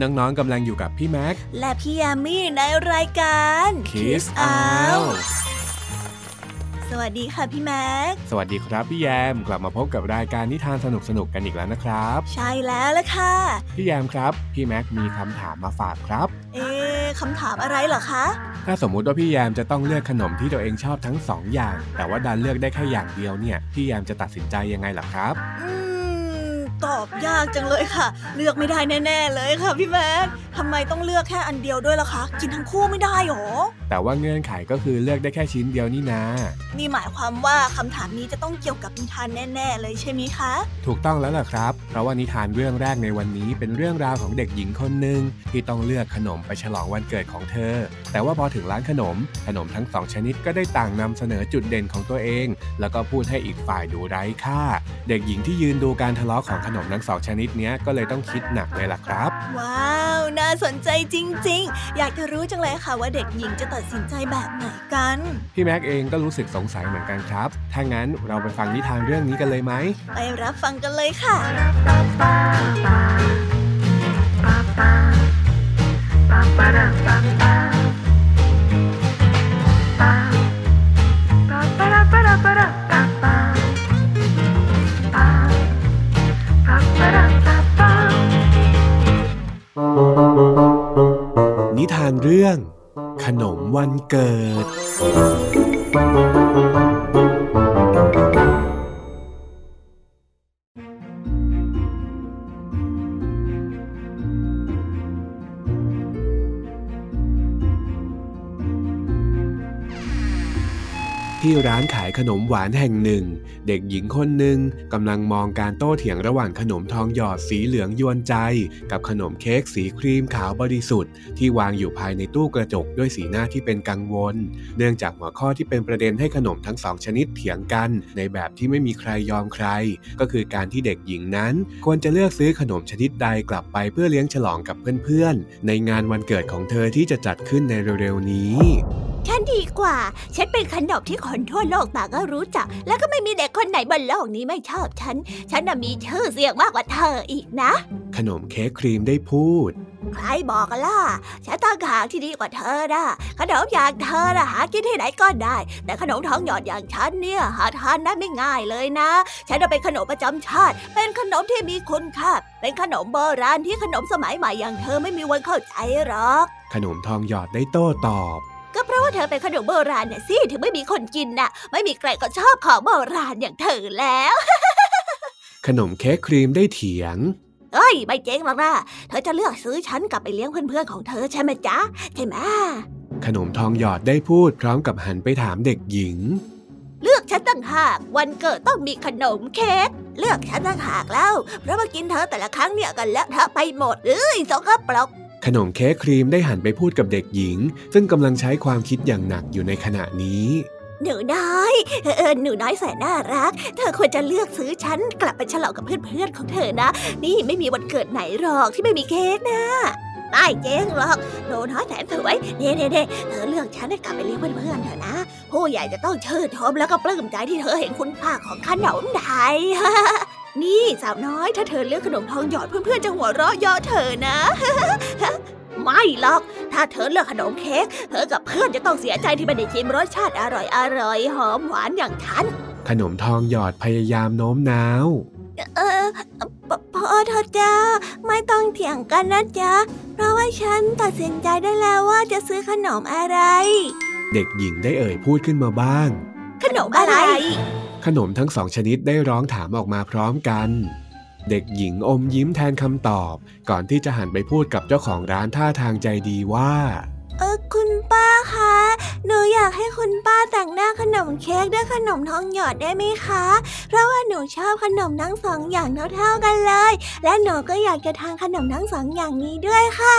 นนี้น้องๆกำลังอยู่กับพี่แม็ก และพี่ยามีในรายการ Kiss Out สวัสดีค่ะพี่แม็ก สวัสดีครับพี่แยม กลับมาพบกับรายการนิทานสนุกๆกันอีกแล้วนะครับ ใช่แล้วละค่ะ พี่แยมครับ พี่แม็กมีคำถามมาฝากครับ เอ๊ะคำถามอะไรเหรอคะ ถ้าสมมุติว่าพี่แยมจะต้องเลือกขนมที่ตัวเองชอบทั้งสองอย่าง แต่ว่าดันเลือกได้แค่อย่างเดียวเนี่ย พี่แยมจะตัดสินใจยังไงล่ะครับ อืมต อบยากจังเลยค่ะ เลือกไม่ได้แน่ ๆ เลยค่ะพี่แม็กทำไมต้องเลือกแค่อันเดียวด้วยล่ะคะ กินทั้งคู่ไม่ได้หรอ แต่ว่าเงื่อนไขก็คือเลือกได้แค่ชิ้นเดียวนี่นานี่หมายความว่าคำถามนี้จะต้องเกี่ยวกับนิทานแน่ ๆ เลยใช่ไหมคะ ถูกต้องแล้วล่ะครับ เพราะว่านิทานเรื่องแรกในวันนี้เป็นเรื่องราวของเด็กหญิงคนหนึ่งที่ต้องเลือกขนมไปฉลองวันเกิดของเธอ แต่ว่าพอถึงร้านขนม ขนมทั้งสองชนิดก็ได้ต่างนำเสนอจุดเด่นของตัวเอง แล้วก็พูดให้อีกฝ่ายดูไร้ค่า เด็กหญิงที่ยืนดูการทะเลาะของขนมทั้งสองชนิดเนี้ยก็เลยต้องคิดหนักเลยล่ะครับ ว้าว น่าสนใจจริง ๆ อยากจะรู้จังเลยค่ะว่าเด็กหญิงจะตัดสินใจแบบไหนกัน พี่แม็กเองก็รู้สึกสงสัยเหมือนกันครับ ถ้างั้นเราไปฟังนิทานเรื่องนี้กันเลยไหม ไปรับฟังกันเลยค่ะ เกิ ขนมหวานแห่งหนึ่ง เด็กหญิงคนหนึ่งกำลังมองการโต้เถียงระหว่างขนมทองหยอดสีเหลืองยวนใจ กับขนมเค้กสีครีมขาวบริสุทธิ์ที่วางอยู่ภายในตู้กระจกด้วยสีหน้าที่เป็นกังวล เนื่องจากหัวข้อที่เป็นประเด็นให้ขนมทั้งสองชนิดเถียงกัน ในแบบที่ไม่มีใครยอมใคร ก็คือการที่เด็กหญิงนั้น ควรจะเลือกซื้อขนมชนิดใดกลับไปเพื่อเลี้ยงฉลองกับเพื่อนๆในงานวันเกิดของเธอที่จะจัดขึ้นในเร็วๆนี้ ฉันดีกว่า ฉันเป็นขนมที่คนทั่วโลกต่างก็รู้จัก แล้วก็ไม่มีเด็กคนไหนบนโลกนี้ไม่ชอบฉัน ฉันน่ะมีชื่อเสียงมากกว่าเธออีกนะ ขนมเค้กครีมได้พูด ใครบอกกันล่ะ ฉันตั้งหากที่ดีกว่าเธอนะขนมอย่างเธอนะหากินที่ไหนก็ได้ แต่ขนมทองหยอดอย่างฉันเนี่ยหาทานได้ไม่ง่ายเลยนะ ฉันน่ะเป็นขนมประจำชาติ เป็นขนมที่มีคุณค่า เป็นขนมโบราณที่ขนมสมัยใหม่อย่างเธอไม่มีวันเข้าใจหรอก ขนมทองหยอดได้โต้ตอบ ก็เพราะว่าเธอเป็นขนมโบราณเนี่ยสิถึงไม่มีคนกินน่ะ ไม่มีใครก็ชอบของโบราณอย่างเธอแล้ว ขนมเค้กครีมได้เถียงเอ้ยไม่เจ๊งหรอกนะเธอจะเลือกซื้อฉันกลับไปเลี้ยงเพื่อนๆของเธอใช่ไหมจ๊ะใช่ไหมขนมทองหยอดได้พูดพร้อมกับหันไปถามเด็กหญิง เลือกฉันตั้งหากวันเกิดต้องมีขนมเค้กเลือกฉันตั้งหากแล้วเพราะว่ากินเธอแต่ละครั้งเนี่ยกันเลอะเทอะไปหมดเอ้ยสกปรก ขนมเค้กครีมได้หันไปพูดกับเด็กหญิง ซึ่งกำลังใช้ความคิดอย่างหนักอยู่ในขณะนี้หนูน้อยเออหนูน้อยแสนน่ารัก เธอควรจะเลือกซื้อฉันกลับไปฉลองกับเพื่อนๆของเธอนะ นี่ไม่มีวันเกิดไหนหรอกที่ไม่มีเค้กนะไม่เจ๊งหรอกหนูน้อยแสนสวยเน่เน่เน่เธอเลือกฉันให้กลับไปเลี้ยงเพื่อนๆเถอะนะ ผู้ใหญ่จะต้องเชื่นชมแล้วก็ปลื้มใจที่เธอเห็นคุณค่าของขนมไทย นี่สาวน้อยถ้าเธอเลือกขนมทองหยอดเพื่อนๆจะหัวเราะเยาะเธอนะ ไม่หรอก ถ้าเธอเลือกขนมเค้กเธอกับเพื่อนจะต้องเสียใจที่ไม่ได้ชิมรสชาติอร่อยอร่อยหอมหวานอย่างฉัน ขนมทองหยอดพยายามโน้มน้าว เออพพอเธอจ้าไม่ต้องเถียงกันนะจ๊ะ เพราะว่าฉันตัดสินใจได้แล้วว่าจะซื้อขนมอะไร เด็กหญิงได้เอ่ยพูดขึ้นมาบ้าง ขนมอะไร ขนมทั้งสองชนิดได้ร้องถามออกมาพร้อมกัน เด็กหญิงอมยิ้มแทนคำตอบ ก่อนที่จะหันไปพูดกับเจ้าของร้านท่าทางใจดีว่า เออคุณป้าคะ หนูอยากให้คุณป้าแต่งหน้าขนมเค้กด้วยขนมทองหยอดได้ไหมคะ เพราะว่าหนูชอบขนมทั้งสองอย่างเท่าๆกันเลย และหนูก็อยากจะทานขนมทั้งสองอย่างนี้ด้วยค่ะ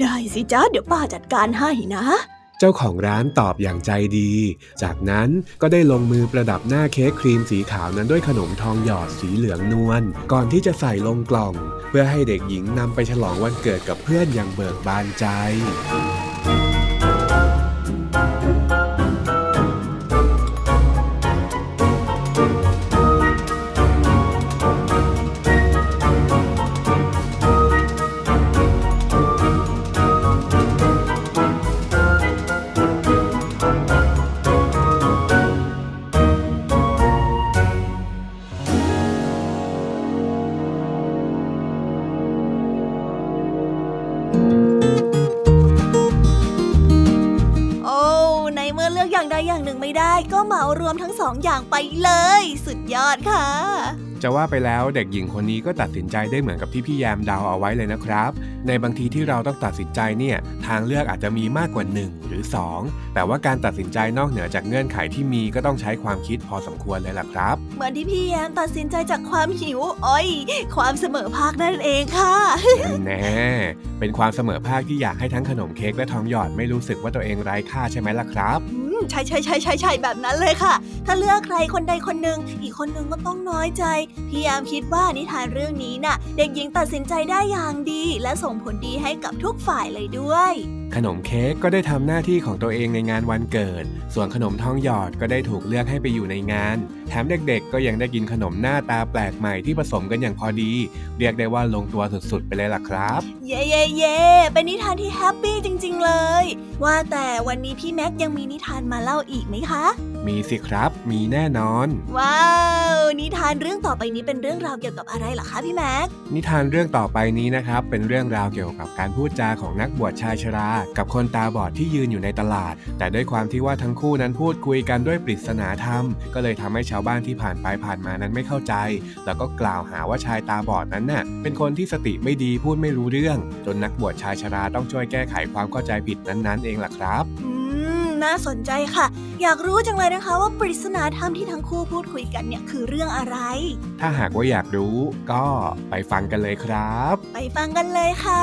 ได้สิจ้าเดี๋ยวป้าจัดการให้นะ เจ้าของร้านตอบอย่างใจดี จากนั้นก็ได้ลงมือประดับหน้าเค้กครีมสีขาวนั้นด้วยขนมทองหยอดสีเหลืองนวล ก่อนที่จะใส่ลงกล่อง เพื่อให้เด็กหญิงนำไปฉลองวันเกิดกับเพื่อนอย่างเบิกบานใจ จะว่าไปแล้วเด็กหญิงคนนี้ก็ตัดสินใจได้เหมือนกับที่พี่แยมเดาเอาไว้เลยนะครับ ในบางทีที่เราต้องตัดสินใจเนี่ยทางเลือกอาจจะมีมากกว่า 1 หรือ 2 แต่ว่าการตัดสินใจนอกเหนือจากเงื่อนไขที่มีก็ต้องใช้ความคิดพอสมควรเลยล่ะครับ เหมือนที่พี่แยมตัดสินใจจากความหิวอ้อยความเสมอภาคนั่นเองค่ะแน่เป็นความเสมอภาคที่อยากให้ทั้งขนมเค้กและทองหยอดไม่รู้สึกว่าตัวเองไร้ค่าใช่ไหมล่ะครับ ใช่ใช่ใช่ใช่ใช่แบบนั้นเลยค่ะ ถ้าเลือกใครคนใดคนหนึ่งอีกคนหนึ่งก็ต้องน้อยใจ พี่ยามคิดว่านิทานเรื่องนี้น่ะ เด็กหญิงตัดสินใจได้อย่างดี และส่งผลดีให้กับทุกฝ่ายเลยด้วยขนมเค้กก็ได้ทำหน้าที่ของตัวเองในงานวันเกิด ส่วนขนมทองหยอดก็ได้ถูกเลือกให้ไปอยู่ในงาน แถมเด็กๆ ก็ยังได้กินขนมหน้าตาแปลกใหม่ที่ผสมกันอย่างพอดี เรียกได้ว่าลงตัวสุดๆ ไปเลยล่ะครับ เย่เย่เย่เป็นนิทานที่แฮปปี้จริงๆเลย ว่าแต่วันนี้พี่แม็กยังมีนิทานมาเล่าอีกไหมคะ มีสิครับ มีแน่นอน ว้าว นิทานเรื่องต่อไปนี้เป็นเรื่องราวเกี่ยวกับอะไรล่ะคะพี่แม็ก นิทานเรื่องต่อไปนี้นะครับ เป็นเรื่องราวเกี่ยวกับการพูดจาของนักบวชชายชรา กับคนตาบอดที่ยืนอยู่ในตลาด แต่ด้วยความที่ว่าทั้งคู่นั้นพูดคุยกันด้วยปริศนาธรรม ก็เลยทำให้ชาวบ้านที่ผ่านไปผ่านมานั้นไม่เข้าใจ แล้วก็กล่าวหาว่าชายตาบอดนั้นน่ะ เป็นคนที่สติไม่ดีพูดไม่รู้เรื่อง จนนักบวชชายชราต้องช่วยแก้ไขความเข้าใจผิดนั้นๆ เองล่ะครับอืม น่าสนใจค่ะ อยากรู้จังเลยนะคะว่าปริศนาธรรมที่ทั้งคู่พูดคุยกันเนี่ยคือเรื่องอะไร ถ้าหากว่าอยากรู้ก็ไปฟังกันเลยครับ ไปฟังกันเลยค่ะ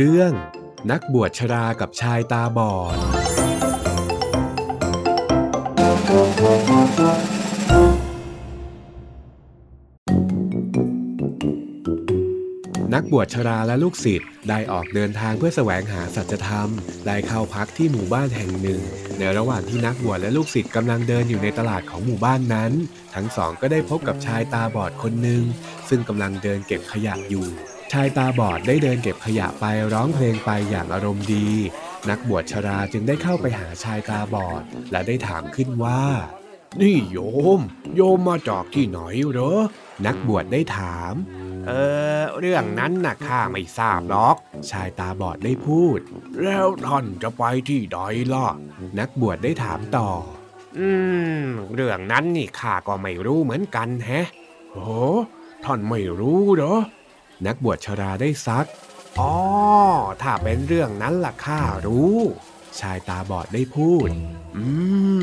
เรื่อง นักบวชชรากับชายตาบอด นักบวชชราและลูกศิษย์ได้ออกเดินทางเพื่อแสวงหาสัจธรรม ได้เข้าพักที่หมู่บ้านแห่งหนึ่ง ในระหว่างที่นักบวชและลูกศิษย์กำลังเดินอยู่ในตลาดของหมู่บ้านนั้น ทั้งสองก็ได้พบกับชายตาบอดคนหนึ่งซึ่งกำลังเดินเก็บขยะอยู่ ชายตาบอดได้เดินเก็บขยะไปร้องเพลงไปอย่างอารมณ์ดี นักบวชชราจึงได้เข้าไปหาชายตาบอด และได้ถามขึ้นว่า นี่โยม โยมมาจากที่ไหนเหรอ นักบวชได้ถาม เออ เรื่องนั้นนะข้าไม่ทราบหรอก ชายตาบอดได้พูด แล้วท่านจะไปที่ใดล่ะ นักบวชได้ถามต่อ อืม เรื่องนั้นนี่ข้าก็ไม่รู้เหมือนกันแฮะโอ้ท่านไม่รู้เหรอ นักบวชชราได้ซัก อ๋อ ถ้าเป็นเรื่องนั้นล่ะข้ารู้ ชายตาบอดได้พูด อื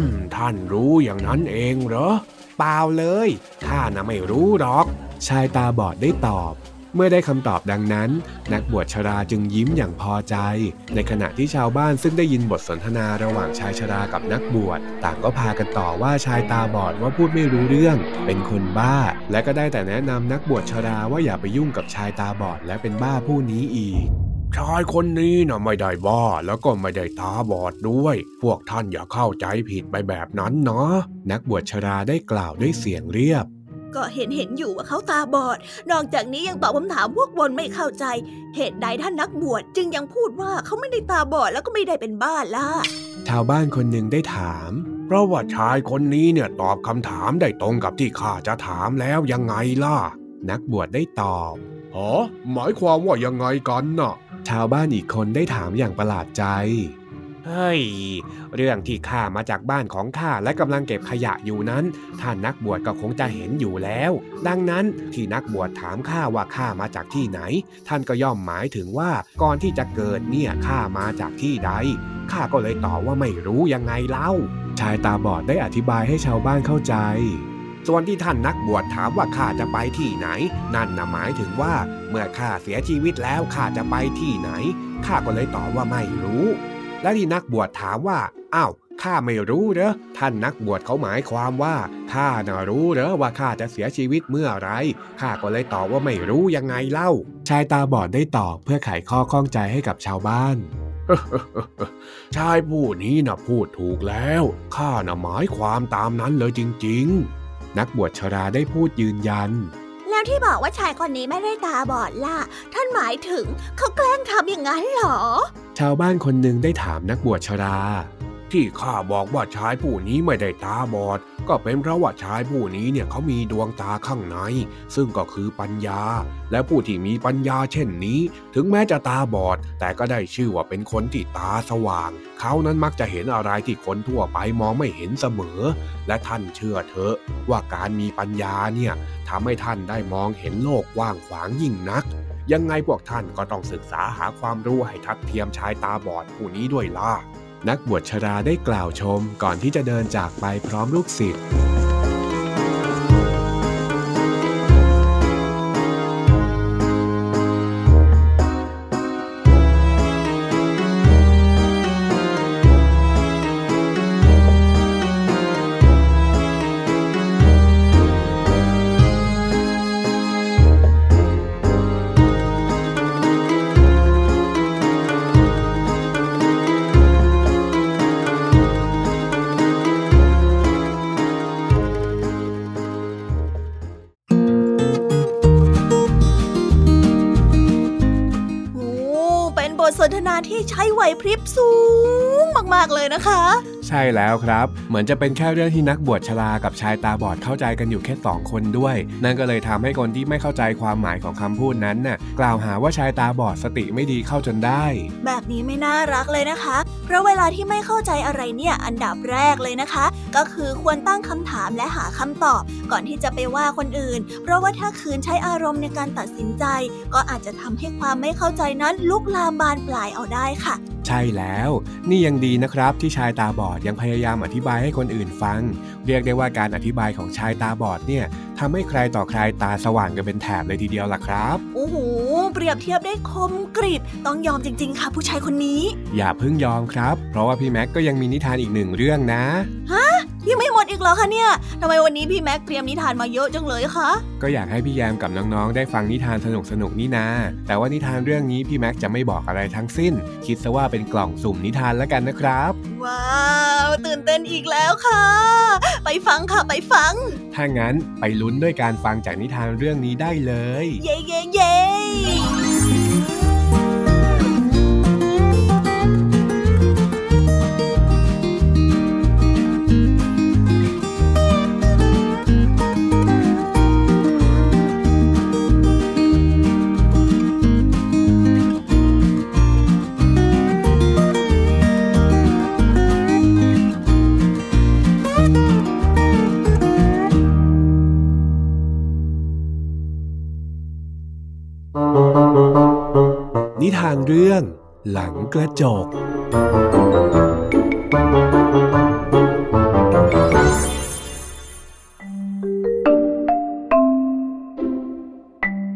ม ท่านรู้อย่างนั้นเองเหรอ เปล่าเลย ข้าน่ะไม่รู้หรอก ชายตาบอดได้ตอบ เมื่อได้คำตอบดังนั้น นักบวชชราจึงยิ้มอย่างพอใจ ในขณะที่ชาวบ้านซึ่งได้ยินบทสนทนาระหว่างชายชรากับนักบวช ต่างก็พากันต่อว่าชายตาบอดว่าพูดไม่รู้เรื่อง เป็นคนบ้า และก็ได้แต่แนะนำนักบวชชราว่าอย่าไปยุ่งกับชายตาบอดและเป็นบ้าผู้นี้อีกชายคนนี้นะไม่ได้บ้าแล้วก็ไม่ได้ตาบอดด้วย พวกท่านอย่าเข้าใจผิดไปแบบนั้นเนาะนักบวชชราได้กล่าวด้วยเสียงเรียบ ก็เห็นเห็นอยู่ว่าเขาตาบอด นอกจากนี้ยังตอบคำถามพวกบนไม่เข้าใจ เหตุใดท่านนักบวชจึงยังพูดว่าเขาไม่ได้ตาบอดแล้วก็ไม่ได้เป็นบ้าล่ะ ชาวบ้านคนหนึ่งได้ถาม เพราะว่าชายคนนี้เนี่ยตอบคำถามได้ตรงกับที่ข้าจะถามแล้วยังไงล่ะ นักบวชได้ตอบอ๋อหมายความว่ายังไงกันน่ะ ชาวบ้านอีกคนได้ถามอย่างประหลาดใจ เฮ้ย เรื่องที่ข้ามาจากบ้านของข้าและกำลังเก็บขยะอยู่นั้นท่านนักบวชก็คงจะเห็นอยู่แล้ว ดังนั้นที่นักบวชถามข้าว่าข้ามาจากที่ไหน ท่านก็ย่อมหมายถึงว่าก่อนที่จะเกิดเนี่ยข้ามาจากที่ใดข้าก็เลยตอบว่าไม่รู้ยังไงเล่า ชายตาบอดได้อธิบายให้ชาวบ้านเข้าใจส่วนที่ท่านนักบวชถามว่าข้าจะไปที่ไหน นั่นนะหมายถึงว่า เมื่อข้าเสียชีวิตแล้วข้าจะไปที่ไหนข้าก็เลยตอบว่าไม่รู้ และที่นักบวชถามว่าอ้าวข้าไม่รู้เหรอท่านนักบวชเขาหมายความว่าข้าน่ะรู้เหรอว่าข้าจะเสียชีวิตเมื่อไรข้าก็เลยตอบว่าไม่รู้ยังไงเล่า ชายตาบอดได้ตอบเพื่อไขข้อข้องใจให้กับชาวบ้านชายผู้นี้นะพูดถูกแล้วข้าน่ะหมายความตามนั้นเลยจริง ๆ นักบวชชราได้พูดยืนยัน นที่บอกว่าชายคนนี้ไม่ได้ตาบอดล่ะ ท่านหมายถึงเขาแกล้งทำอย่างนั้นเหรอ ชาวบ้านคนหนึ่งได้ถามนักบวชชรา ที่ข้าบอกว่าชายผู้นี้ไม่ได้ตาบอด ก็เป็นเพราะว่าชายผู้นี้เนี่ยเขามีดวงตาข้างใน ซึ่งก็คือปัญญา และผู้ที่มีปัญญาเช่นนี้ ถึงแม้จะตาบอด แต่ก็ได้ชื่อว่าเป็นคนที่ตาสว่าง เขานั้นมักจะเห็นอะไรที่คนทั่วไปมองไม่เห็นเสมอ และท่านเชื่อเถอะ ว่าการมีปัญญาเนี่ยทำให้ท่านได้มองเห็นโลกกว้างขวางยิ่งนักยังไงพวกท่านก็ต้องศึกษาหาความรู้ให้ทัดเทียมชายตาบอดผู้นี้ด้วยล่ะ นักบวชชราได้กล่าวชมก่อนที่จะเดินจากไปพร้อมลูกศิษย์ แล้วครับ เหมือนจะเป็นแค่เรื่องที่นักบวชชรากับชายตาบอดเข้าใจกันอยู่แค่สองคนด้วย นั่นก็เลยทำให้คนที่ไม่เข้าใจความหมายของคำพูดนั้นน่ะกล่าวหาว่าชายตาบอดสติไม่ดีเข้าจนได้ แบบนี้ไม่น่ารักเลยนะคะ เพราะเวลาที่ไม่เข้าใจอะไรเนี่ยอันดับแรกเลยนะคะ ก็คือควรตั้งคำถามและหาคำตอบ ก่อนที่จะไปว่าคนอื่น เพราะว่าถ้าคืนใช้อารมณ์ในการตัดสินใจ ก็อาจจะทำให้ความไม่เข้าใจนั้นลุกลามบานปลายเอาได้ค่ะ ใช่แล้ว นี่ยังดีนะครับ ที่ชายตาบอดยังพยายามอธิบายให้คนอื่นฟัง เรียกได้ว่าการอธิบายของชายตาบอดเนี่ยทำให้ใครต่อใครตาสว่างกันเป็นแถบเลยทีเดียวล่ะครับโอ้โหเปรียบเทียบได้คมกริบต้องยอมจริง ๆ ค่ะ ผู้ชายคนนี้ อย่าเพิ่งยอมครับ เพราะว่าพี่แม็กก็ยังมีนิทานอีกหนึ่งเรื่องนะ ยังไม่หมดอีกเหรอคะเนี่ยทำไมวันนี้พี่แม็กเตรียมนิทานมาเยอะจังเลยคะ ก็อยากให้พี่แยมกับน้องๆ ได้ฟังนิทานสนุกๆนี่นา แต่ว่านิทานเรื่องนี้พี่แม็กจะไม่บอกอะไรทั้งสิ้น คิดซะว่าเป็นกล่องสุ่มนิทานแล้วกันนะครับ ว้าวตื่นเต้นอีกแล้วค่ะ ไปฟังค่ะไปฟัง ถ้างั้นไปลุ้นด้วยการฟังจากนิทานเรื่องนี้ได้เลย เย้เย้เย้างเรื่อง หลังกระจก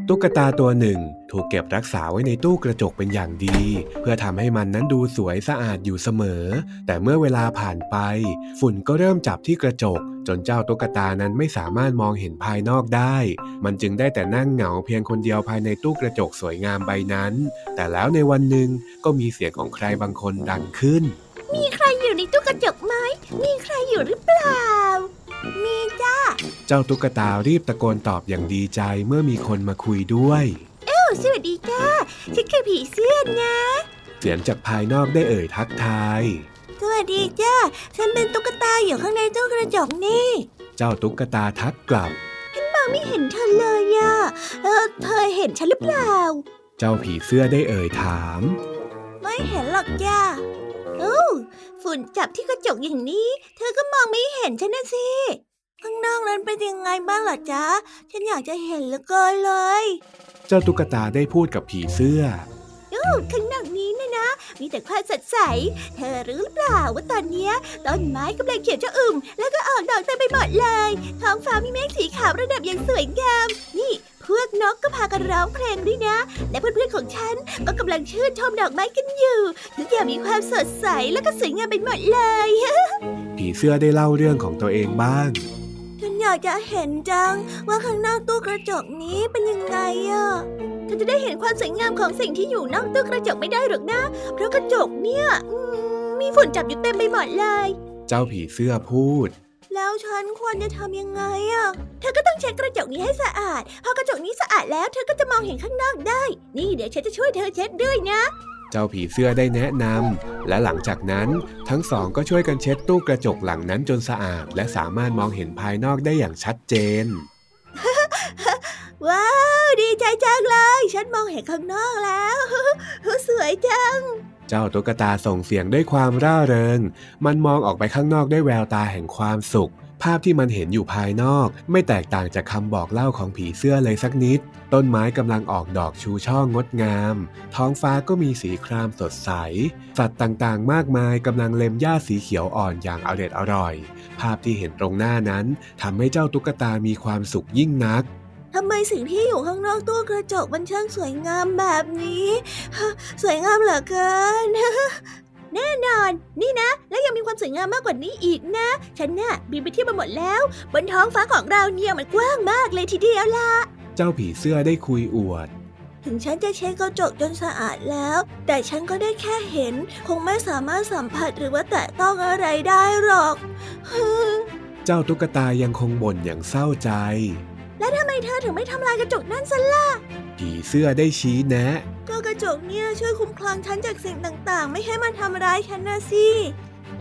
ตุ๊กตาตัวหนึ่ง ถูกเก็บรักษาไว้ในตู้กระจกเป็นอย่างดี เพื่อทำให้มันนั้นดูสวยสะอาดอยู่เสมอ แต่เมื่อเวลาผ่านไป ฝุ่นก็เริ่มจับที่กระจก จนเจ้าตุ๊กตานั้นไม่สามารถมองเห็นภายนอกได้ มันจึงได้แต่นั่งเหงาเพียงคนเดียวภายในตู้กระจกสวยงามใบนั้น แต่แล้วในวันหนึ่งก็มีเสียงของใครบางคนดังขึ้น มีใครอยู่ในตู้กระจกไหมมีใครอยู่หรือเปล่า มี เจ้าตุ๊กตารีบตะโกนตอบอย่างดีใจเมื่อมีคนมาคุยด้วยโอ้สวัสดีจ้าฉันคือผีเสื้อนะ เสียงจากภายนอกได้เอ่ยทักทาย สวัสดีจ้าฉันเป็นตุ๊กตาอยู่ข้างในตู้กระจกนี่ เจ้าตุ๊กตาทักกลับมองไม่เห็นเธอเลยอะเออเธอเห็นฉันหรือเปล่า เจ้าผีเสื้อได้เอ่ยถาม ไม่เห็นหรอกจ้าโอ้ฝุ่นจับที่กระจกอย่างนี้ เธอก็มองไม่เห็นฉันนะสิ ข้างนอกนั้นเป็นยังไงบ้างล่ะจ๊ะ ฉันอยากจะเห็นเหลือเกินเลย เจ้าตุ๊กตาได้พูดกับผีเสื้อข้างนอกนี้นะนะ มีแต่ความสดใส เธอรู้หรือเปล่าว่าตอนนี้ต้นไม้กำลังเขียวจะอึมแล้วก็ออกดอกเต็มไปหมดเลย ท้องฟ้ามีเมฆสีขาวระดับอย่างสวยงาม นี่พวกนกก็พากันร้องเพลงด้วยนะ และเพื่อนๆของฉันก็กำลังชื่นชมดอกไม้กันอยู่ทุกอย่างมีความสดใสแล้วก็สวยงามไปหมดเลย ผีเสื้อได้เล่าเรื่องของตัวเองบ้างฉัน อยากจะเห็นจัง ว่าข้างนอกตู้กระจกนี้เป็นยังไงอะฉันจะได้เห็นความสวยงามของสิ่งที่อยู่นอกตู้กระจกไม่ได้หรอกนะ เพราะกระจกเนี่ยมีฝุ่นจับอยู่เต็มไปหมดเลย เจ้าผีเสื้อพูด แล้วฉันควรจะทำยังไงอะเธอก็ต้องเช็ดกระจกนี้ให้สะอาด พอกระจกนี้สะอาดแล้วเธอก็จะมองเห็นข้างนอกได้ นี่เดี๋ยวฉันจะช่วยเธอเช็ดด้วยนะ เจ้าผีเสื้อได้แนะนำ และหลังจากนั้นทั้งสองก็ช่วยกันเช็ดตู้กระจกหลังนั้นจนสะอาด และสามารถมองเห็นภายนอกได้อย่างชัดเจน ว้าว ดีใจจังเลย ฉันมองเห็นข้างนอกแล้วสวยจัง เจ้าตุ๊กตาส่งเสียงด้วยความร่าเริง มันมองออกไปข้างนอกด้วยแววตาแห่งความสุข ภาพที่มันเห็นอยู่ภายนอก ไม่แตกต่างจากคำบอกเล่าของผีเสื้อเลยสักนิด ต้นไม้กำลังออกดอกชูช่องงดงาม ท้องฟ้าก็มีสีครามสดใส สัตว์ต่างๆ มากมายกำลังเล็มหญ้าสีเขียวอ่อนอย่างอร็ดอร่อย ภาพที่เห็นตรงหน้านั้นทำให้เจ้าตุ๊กตามีความสุขยิ่งนักทำไมสิ่งที่อยู่ข้างนอกตู้กระจกมันช่างสวยงามแบบนี้ สวยงามเหลือเกิน แน่นอน นี่นะ และยังมีความสวยงามมากกว่านี้อีกนะ ฉันน่ะบินไปเที่ยวมาหมดแล้ว บนท้องฟ้าของเราเนี่ยมันกว้างมากเลยทีเดียวล่ะ เจ้าผีเสื้อได้คุยอวด ถึงฉันจะเช็ดกระจกจนสะอาดแล้ว แต่ฉันก็ได้แค่เห็น คงไม่สามารถสัมผัสหรือว่าแตะต้องอะไรได้หรอก เจ้าตุ๊กตายังคงบ่นอย่างเศร้าใจ แล้วทำไมเธอถึงไม่ทำลายกระจกนั่นซะล่ะผีเสื้อได้ชี้แนะ ก็กระจกเนี่ยช่วยคุ้มครองฉันจากสิ่งต่างๆ ไม่ให้มันทำร้ายฉันนะสิ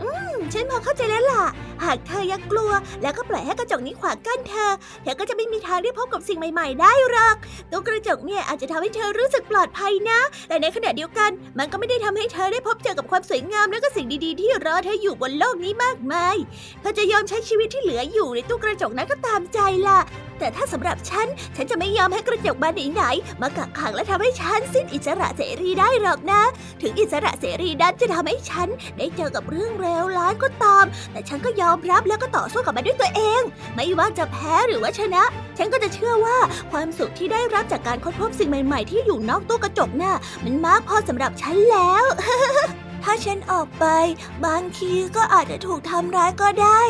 อืม ฉันพอเข้าใจแล้วล่ะ หากเธอยังกลัว แล้วก็ปล่อยให้กระจกนี้ขวางกั้นเธอ เธอก็จะไม่มีทางได้พบกับสิ่งใหม่ๆ ได้หรอก ตัวกระจกเนี่ยอาจจะทำให้เธอรู้สึกปลอดภัยนะ แต่ในขณะเดียวกัน มันก็ไม่ได้ทำให้เธอได้พบเจอกับความสวยงามและก็สิ่งดีๆ ที่รอเธออยู่บนโลกนี้มากมาย เธอจะยอมใช้ชีวิตที่เหลืออยู่ในตู้กระจกนั้นก็ตามใจล่ะ แต่ถ้าสำหรับฉัน ฉันจะไม่ยอมให้กระจกบานไหนๆมากักขังและทำให้ฉันสิ้นอิสระเสรีได้หรอกนะ ถึงอิสระเสรีนั้นจะทำให้ฉันได้เจอกับเรื่องรเลวร้ายก็ตาม แต่ฉันก็ยอมรับแล้วก็ต่อสู้กับมันด้วยตัวเอง ไม่ว่าจะแพ้หรือว่าชนะ ฉันก็จะเชื่อว่าความสุขที่ได้รับจากการค้นพบสิ่งใหม่ๆ ที่อยู่นอกตู้กระจกน่ะมันมากพอสำหรับฉันแล้ว ถ้าฉันออกไป บางทีก็อาจจะถูกทำร้ายก็ได้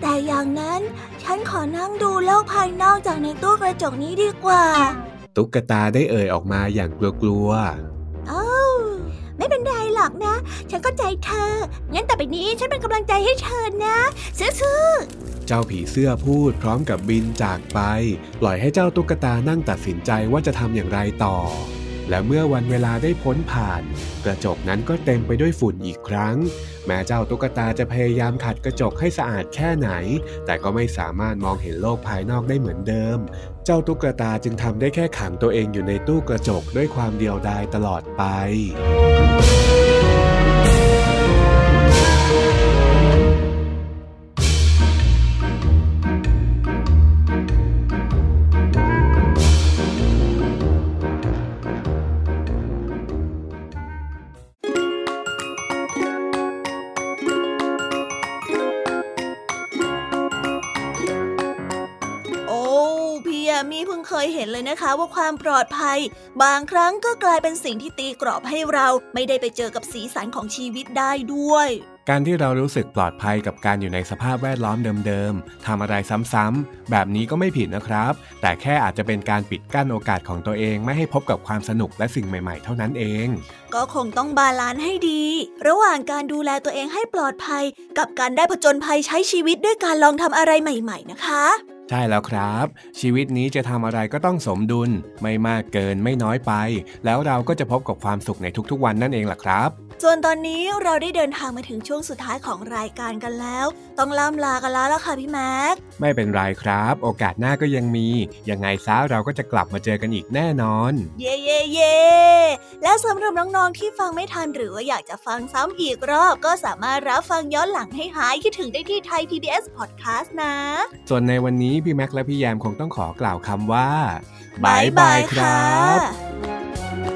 แต่อย่างนั้นฉันขอนั่งดูโลกภายนอกจากในตู้กระจกนี้ดีกว่า ตุ๊กตาได้เอ่ยออกมาอย่างกลัวๆ หรอกนะ ฉันก็ใจเธอ งั้นแต่ไปนี้ฉันเป็นกำลังใจให้เธอนะซื่อเจ้าผีเสื้อพูดพร้อมกับบินจากไป ปล่อยให้เจ้าตุ๊กตานั่งตัดสินใจว่าจะทำอย่างไรต่อ และเมื่อวันเวลาได้พ้นผ่าน กระจกนั้นก็เต็มไปด้วยฝุ่นอีกครั้ง แม้เจ้าตุ๊กตาจะพยายามขัดกระจกให้สะอาดแค่ไหน แต่ก็ไม่สามารถมองเห็นโลกภายนอกได้เหมือนเดิม เจ้าตุ๊กตาจึงทำได้แค่ขังตัวเองอยู่ในตู้กระจกด้วยความเดียวดายตลอดไป นเลยนะคะว่าความปลอดภัย บางครั้งก็กลายเป็นสิ่งที่ตีกรอบให้เราไม่ได้ไปเจอกับสีสันของชีวิตได้ด้วย การที่เรารู้สึกปลอดภัยกับการอยู่ในสภาพแวดล้อมเดิมๆทำอะไรซ้ำๆแบบนี้ก็ไม่ผิดนะครับ แต่แค่อาจจะเป็นการปิดกั้นโอกาสของตัวเอง ไม่ให้พบกับความสนุกและสิ่งใหม่ๆ เท่านั้นเอง ก็คงต้อง balance ให้ดี ระหว่างการดูแลตัวเองให้ปลอดภัย กับการได้ผจญภัยใช้ชีวิตด้วยการลองทำอะไรใหม่ ๆ นะคะ ใช่แล้วครับ ชีวิตนี้จะทำอะไรก็ต้องสมดุล ไม่มากเกินไม่น้อยไป แล้วเราก็จะพบกับความสุขในทุกๆวันนั่นเองล่ะครับ ส่วนตอนนี้เราได้เดินทางมาถึงช่วงสุดท้ายของรายการกันแล้ว ต้องล่ำลากันแล้วล่ะค่ะพี่แม็กไม่เป็นไรครับ โอกาสหน้าก็ยังมี ยังไงซะเราก็จะกลับมาเจอกันอีกแน่นอน เย่เย่เย่และสำหรับน้องๆที่ฟังไม่ทันหรือว่าอยากจะฟังซ้ำอีกรอบ ก็สามารถรับฟังย้อนหลังให้หายคิดถึงได้ที่ไทย PBS Podcast นะ ส่วนในวันนี้พี่แม็กและพี่แยมคงต้องขอกล่าวคำว่าบายบายครับ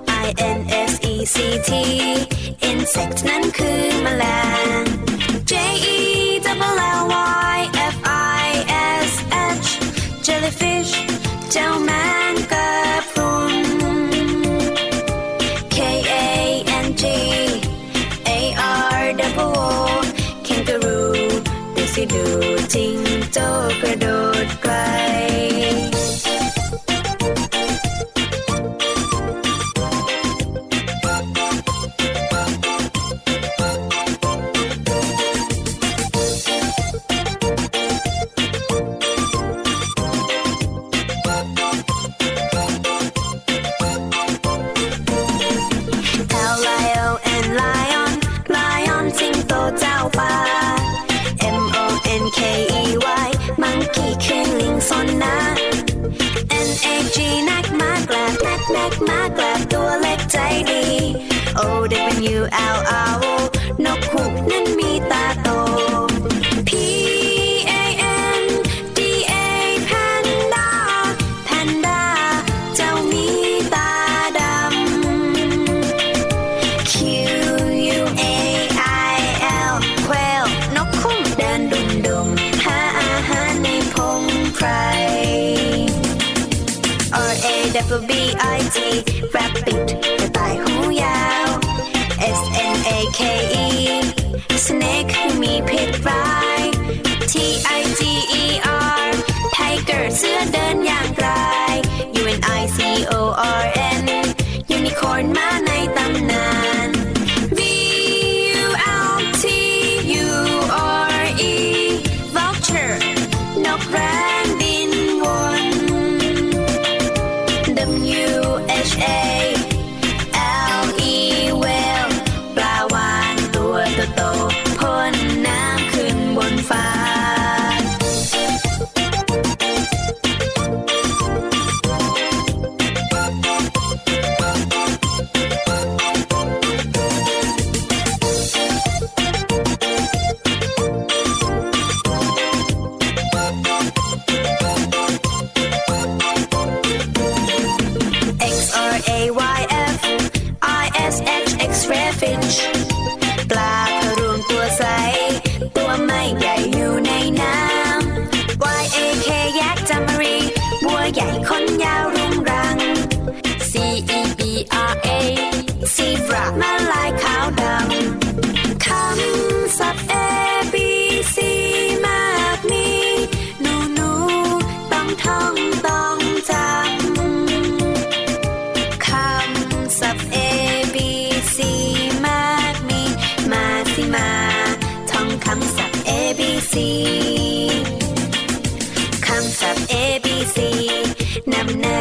I N S E C T insect นั้นคือแมลง J E double L Y F I S H jellyfish เจ้าแมงกะพรุน K A N G A R double O kangaroo ดูสิดูจริงโจกระโดดไกล A W B I T Rabbit กระต่ายหูยาว S N A K E Snake มีพิษร้าย T I G E R Tiger เสือเดินอย่างไกล U N I C O R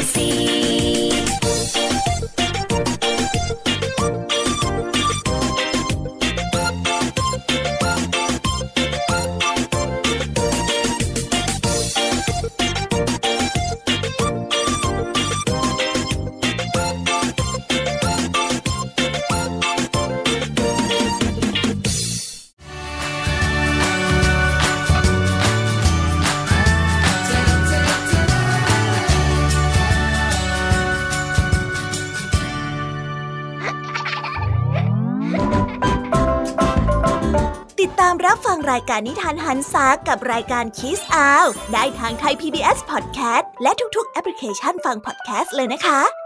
A การนิทานหันษากับรายการคิสอาวได้ทางไทย PBS Podcast และทุกๆ แอปพลิเคชันฟัง podcast เลยนะคะ